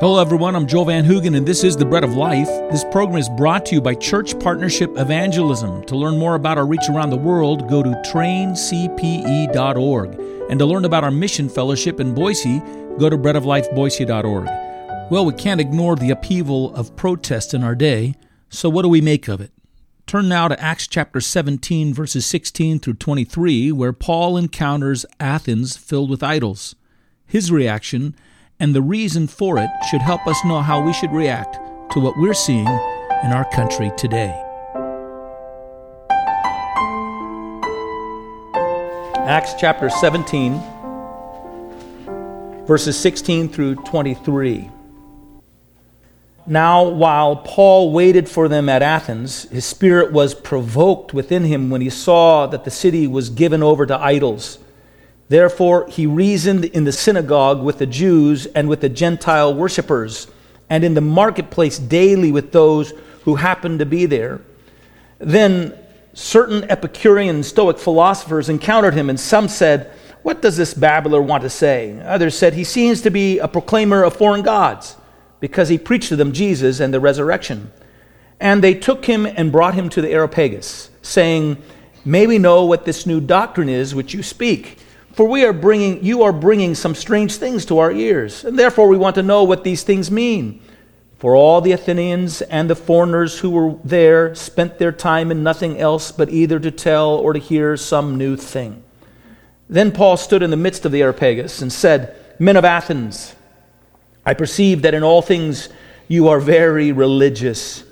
Hello, everyone. I'm Joel Van Hoogen, and this is The Bread of Life. This program is brought to you by Church Partnership Evangelism. To learn more about our reach around the world, go to traincpe.org. And to learn about our mission fellowship in Boise, go to breadoflifeboise.org. Well, we can't ignore the upheaval of protest in our day, so what do we make of it? Turn now to Acts chapter 17, verses 16 through 23, where Paul encounters Athens filled with idols. His reaction and the reason for it should help us know how we should react to what we're seeing in our country today. Acts chapter 17, verses 16 through 23. Now, while Paul waited for them at Athens, his spirit was provoked within him when he saw that the city was given over to idols Therefore, he reasoned in the synagogue with the Jews and with the Gentile worshippers, and in the marketplace daily with those who happened to be there. Then certain Epicurean Stoic philosophers encountered him, and some said, What does this babbler want to say? Others said, He seems to be a proclaimer of foreign gods, because he preached to them Jesus and the resurrection. And they took him and brought him to the Areopagus, saying, May we know what this new doctrine is which you speak for we are bringing, you are bringing some strange things to our ears, and therefore we want to know what these things mean. For all the Athenians and the foreigners who were there spent their time in nothing else but either to tell or to hear some new thing. Then Paul stood in the midst of the Areopagus and said, Men of Athens, I perceive that in all things you are very religious.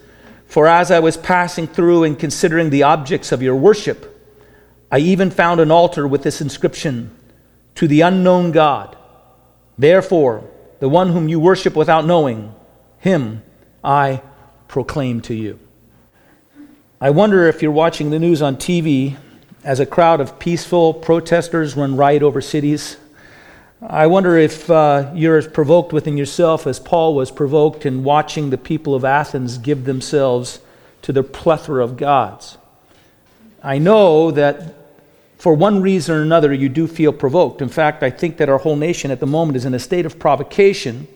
For as I was passing through and considering the objects of your worship, I even found an altar with this inscription To the unknown God. Therefore, the one whom you worship without knowing, him I proclaim to you. I wonder if you're watching the news on TV as a crowd of peaceful protesters run riot over cities. I wonder if uh, you're as provoked within yourself as Paul was provoked in watching the people of Athens give themselves to the plethora of gods. I know that for one reason or another, you do feel provoked. In fact, I think that our whole nation at the moment is in a state of provocation.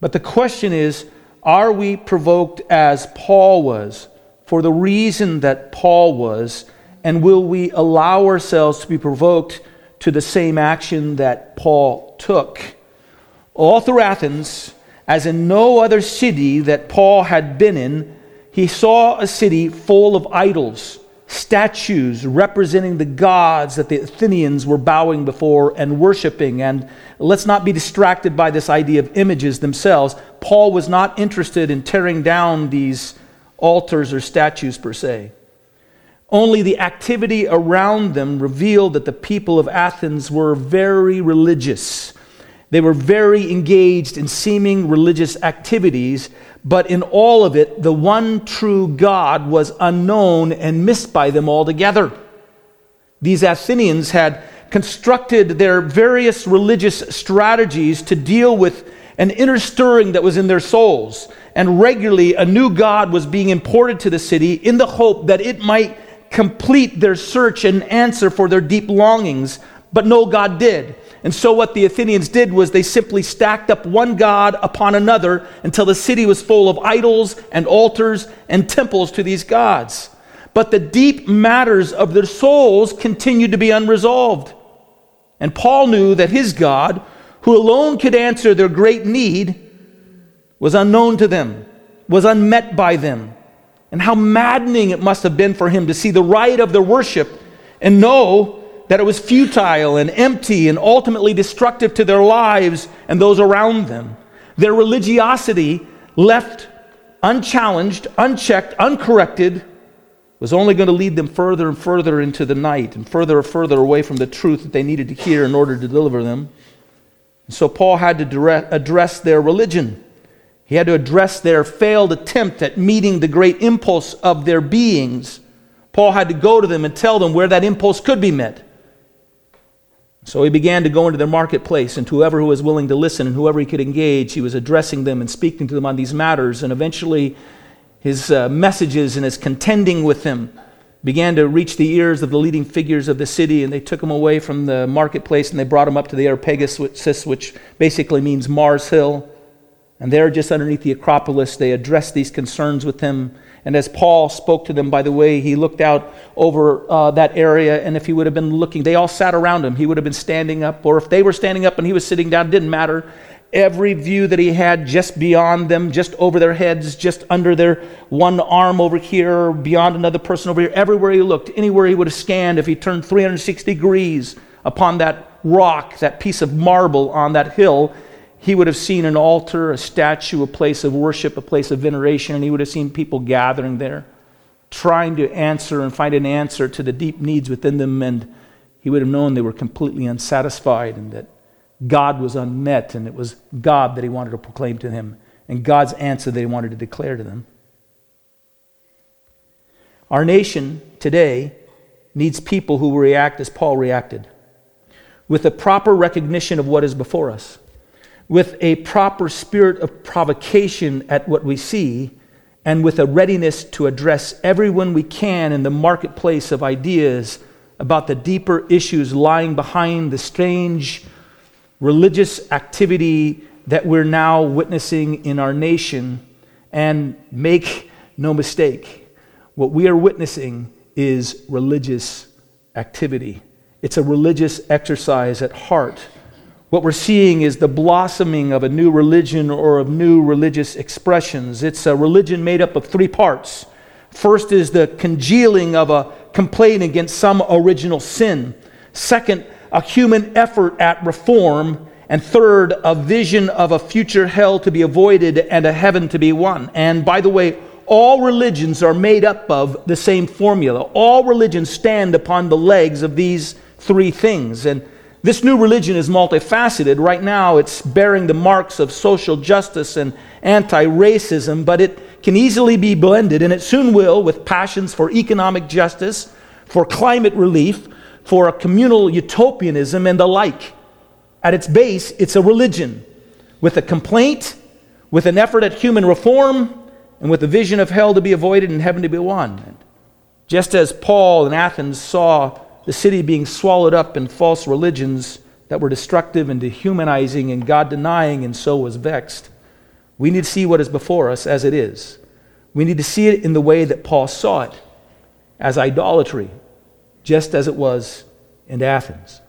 But the question is are we provoked as Paul was, for the reason that Paul was, and will we allow ourselves to be provoked to the same action that Paul took? All through Athens, as in no other city that Paul had been in, he saw a city full of idols statues representing the gods that the Athenians were bowing before and worshiping. And let's not be distracted by this idea of images themselves. Paul was not interested in tearing down these altars or statues per se. Only the activity around them revealed that the people of Athens were very religious. They were very engaged in seeming religious activities but in all of it, the one true God was unknown and missed by them altogether. These Athenians had constructed their various religious strategies to deal with an inner stirring that was in their souls. And regularly, a new God was being imported to the city in the hope that it might complete their search and answer for their deep longings. But no God did. And so, what the Athenians did was they simply stacked up one god upon another until the city was full of idols and altars and temples to these gods. But the deep matters of their souls continued to be unresolved. And Paul knew that his God, who alone could answer their great need, was unknown to them, was unmet by them. And how maddening it must have been for him to see the rite of their worship and know that it was futile and empty and ultimately destructive to their lives and those around them. Their religiosity, left unchallenged, unchecked, uncorrected, was only going to lead them further and further into the night and further and further away from the truth that they needed to hear in order to deliver them. And so Paul had to address their religion. He had to address their failed attempt at meeting the great impulse of their beings. Paul had to go to them and tell them where that impulse could be met. So he began to go into their marketplace, and whoever who was willing to listen and whoever he could engage, he was addressing them and speaking to them on these matters. And eventually, his uh, messages and his contending with them began to reach the ears of the leading figures of the city, and they took him away from the marketplace and they brought him up to the Areopagus, which basically means Mars Hill. And there, just underneath the Acropolis, they addressed these concerns with him. And as Paul spoke to them, by the way, he looked out over uh, that area, and if he would have been looking, they all sat around him. He would have been standing up, or if they were standing up and he was sitting down, didn't matter. Every view that he had just beyond them, just over their heads, just under their one arm over here, beyond another person over here, everywhere he looked, anywhere he would have scanned, if he turned 360 degrees upon that rock, that piece of marble on that hill, he would have seen an altar, a statue, a place of worship, a place of veneration, and he would have seen people gathering there, trying to answer and find an answer to the deep needs within them. And he would have known they were completely unsatisfied and that God was unmet, and it was God that he wanted to proclaim to him, and God's answer that he wanted to declare to them. Our nation today needs people who react as Paul reacted, with a proper recognition of what is before us with a proper spirit of provocation at what we see, and with a readiness to address everyone we can in the marketplace of ideas about the deeper issues lying behind the strange religious activity that we're now witnessing in our nation. And make no mistake, what we are witnessing is religious activity. It's a religious exercise at heart what we're seeing is the blossoming of a new religion or of new religious expressions. It's a religion made up of three parts. First is the congealing of a complaint against some original sin. Second, a human effort at reform. And third, a vision of a future hell to be avoided and a heaven to be won. And by the way, all religions are made up of the same formula. All religions stand upon the legs of these three things. And this new religion is multifaceted. Right now, it's bearing the marks of social justice and anti racism, but it can easily be blended, and it soon will, with passions for economic justice, for climate relief, for a communal utopianism, and the like. At its base, it's a religion with a complaint, with an effort at human reform, and with a vision of hell to be avoided and heaven to be won. Just as Paul in Athens saw the city being swallowed up in false religions that were destructive and dehumanizing and God denying, and so was vexed. We need to see what is before us as it is. We need to see it in the way that Paul saw it as idolatry, just as it was in Athens.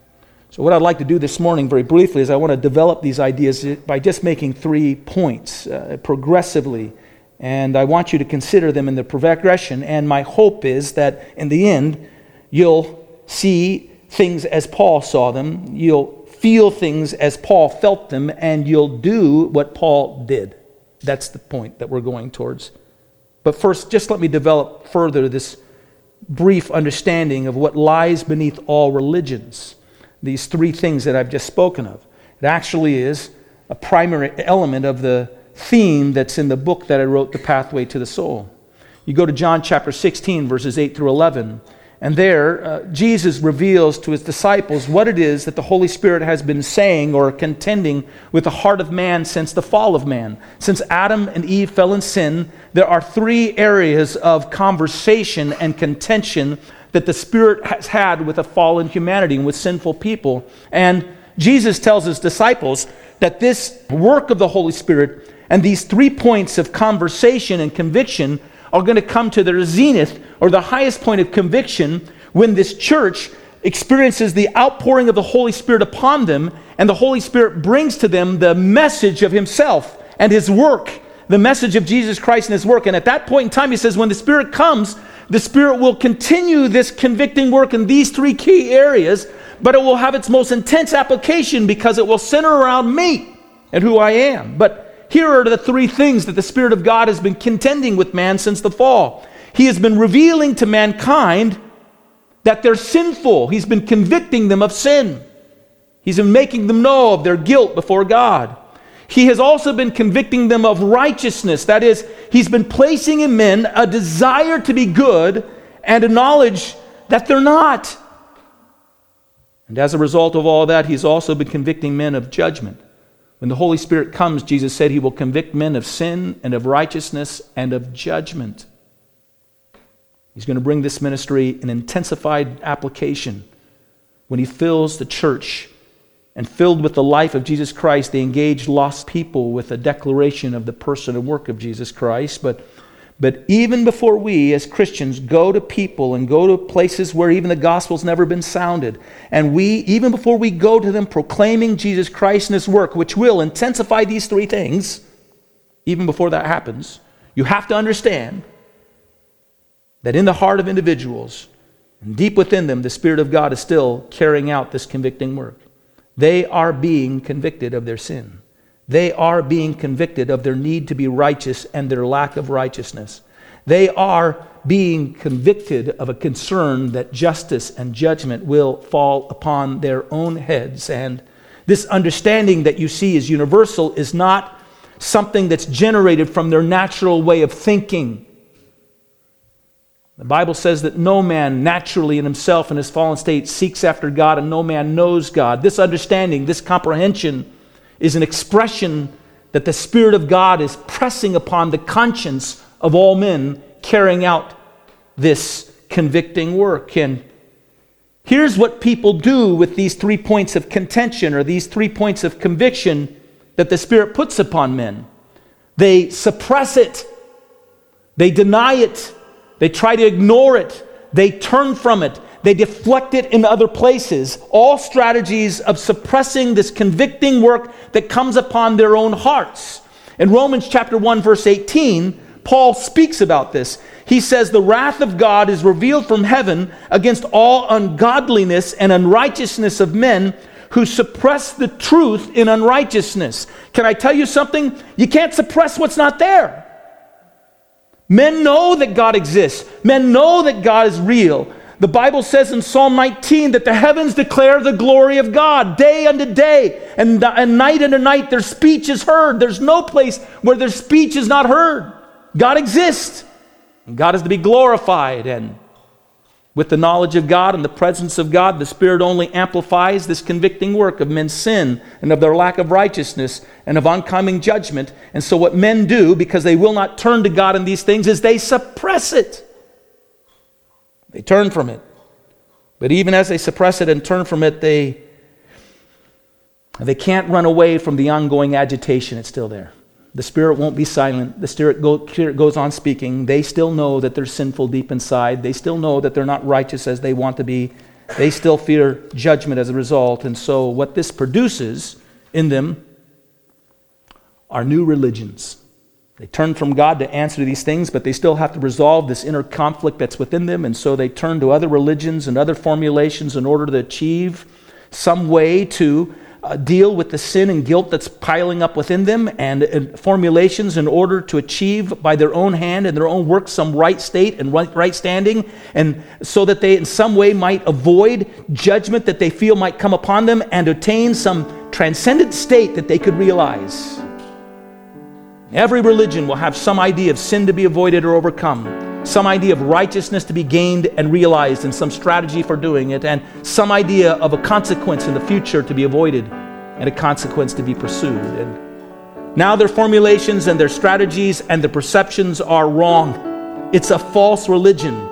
So, what I'd like to do this morning, very briefly, is I want to develop these ideas by just making three points uh, progressively. And I want you to consider them in the progression. And my hope is that in the end, you'll see things as Paul saw them, you'll feel things as Paul felt them, and you'll do what Paul did. That's the point that we're going towards. But first, just let me develop further this brief understanding of what lies beneath all religions. These three things that I've just spoken of. It actually is a primary element of the theme that's in the book that I wrote, The Pathway to the Soul. You go to John chapter 16, verses 8 through 11. And there, uh, Jesus reveals to his disciples what it is that the Holy Spirit has been saying or contending with the heart of man since the fall of man. Since Adam and Eve fell in sin, there are three areas of conversation and contention that the Spirit has had with a fallen humanity and with sinful people. And Jesus tells his disciples that this work of the Holy Spirit and these three points of conversation and conviction are going to come to their zenith or the highest point of conviction when this church experiences the outpouring of the Holy Spirit upon them, and the Holy Spirit brings to them the message of Himself and His work, the message of Jesus Christ and His work. And at that point in time, He says, when the Spirit comes, the Spirit will continue this convicting work in these three key areas, but it will have its most intense application because it will center around me and who I am. But here are the three things that the Spirit of God has been contending with man since the fall. He has been revealing to mankind that they're sinful, He's been convicting them of sin. He's been making them know of their guilt before God. He has also been convicting them of righteousness. That is, He's been placing in men a desire to be good and a knowledge that they're not. And as a result of all that, He's also been convicting men of judgment. When the Holy Spirit comes, Jesus said he will convict men of sin and of righteousness and of judgment. He's going to bring this ministry an intensified application when he fills the church and filled with the life of Jesus Christ, they engage lost people with a declaration of the person and work of Jesus Christ. But, but even before we, as Christians, go to people and go to places where even the gospel's never been sounded, and we, even before we go to them proclaiming Jesus Christ and his work, which will intensify these three things, even before that happens, you have to understand that in the heart of individuals, deep within them, the Spirit of God is still carrying out this convicting work. They are being convicted of their sin. They are being convicted of their need to be righteous and their lack of righteousness. They are being convicted of a concern that justice and judgment will fall upon their own heads. And this understanding that you see is universal is not something that's generated from their natural way of thinking. The Bible says that no man naturally in himself in his fallen state seeks after God, and no man knows God. This understanding, this comprehension, is an expression that the Spirit of God is pressing upon the conscience of all men carrying out this convicting work. And here's what people do with these three points of contention or these three points of conviction that the Spirit puts upon men they suppress it, they deny it they try to ignore it. They turn from it. They deflect it in other places. All strategies of suppressing this convicting work that comes upon their own hearts. In Romans chapter 1 verse 18, Paul speaks about this. He says, The wrath of God is revealed from heaven against all ungodliness and unrighteousness of men who suppress the truth in unrighteousness. Can I tell you something? You can't suppress what's not there. Men know that God exists, men know that God is real. The Bible says in Psalm 19 that the heavens declare the glory of God day unto day, and, and night unto night their speech is heard. There's no place where their speech is not heard. God exists. And God is to be glorified. And with the knowledge of God and the presence of God, the Spirit only amplifies this convicting work of men's sin and of their lack of righteousness and of oncoming judgment. And so, what men do, because they will not turn to God in these things, is they suppress it. They turn from it. But even as they suppress it and turn from it, they, they can't run away from the ongoing agitation. It's still there. The Spirit won't be silent. The Spirit, go, Spirit goes on speaking. They still know that they're sinful deep inside. They still know that they're not righteous as they want to be. They still fear judgment as a result. And so, what this produces in them are new religions. They turn from God to answer these things, but they still have to resolve this inner conflict that's within them. And so they turn to other religions and other formulations in order to achieve some way to uh, deal with the sin and guilt that's piling up within them and, and, formulations in order to achieve by their own hand and their own work some right state and right, right standing and so that they in some way might avoid judgment that they feel might come upon them and attain some transcendent state that they could realize every religion will have some idea of sin to be avoided or overcome some idea of righteousness to be gained and realized, and some strategy for doing it, and some idea of a consequence in the future to be avoided and a consequence to be pursued. And now their formulations and their strategies and their perceptions are wrong. It's a false religion.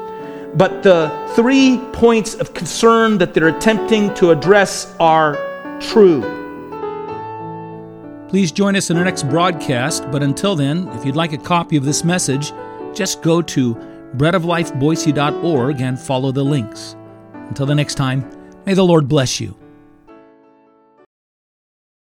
But the three points of concern that they're attempting to address are true. Please join us in our next broadcast. But until then, if you'd like a copy of this message, just go to breadoflifeboise.org and follow the links. Until the next time, may the Lord bless you.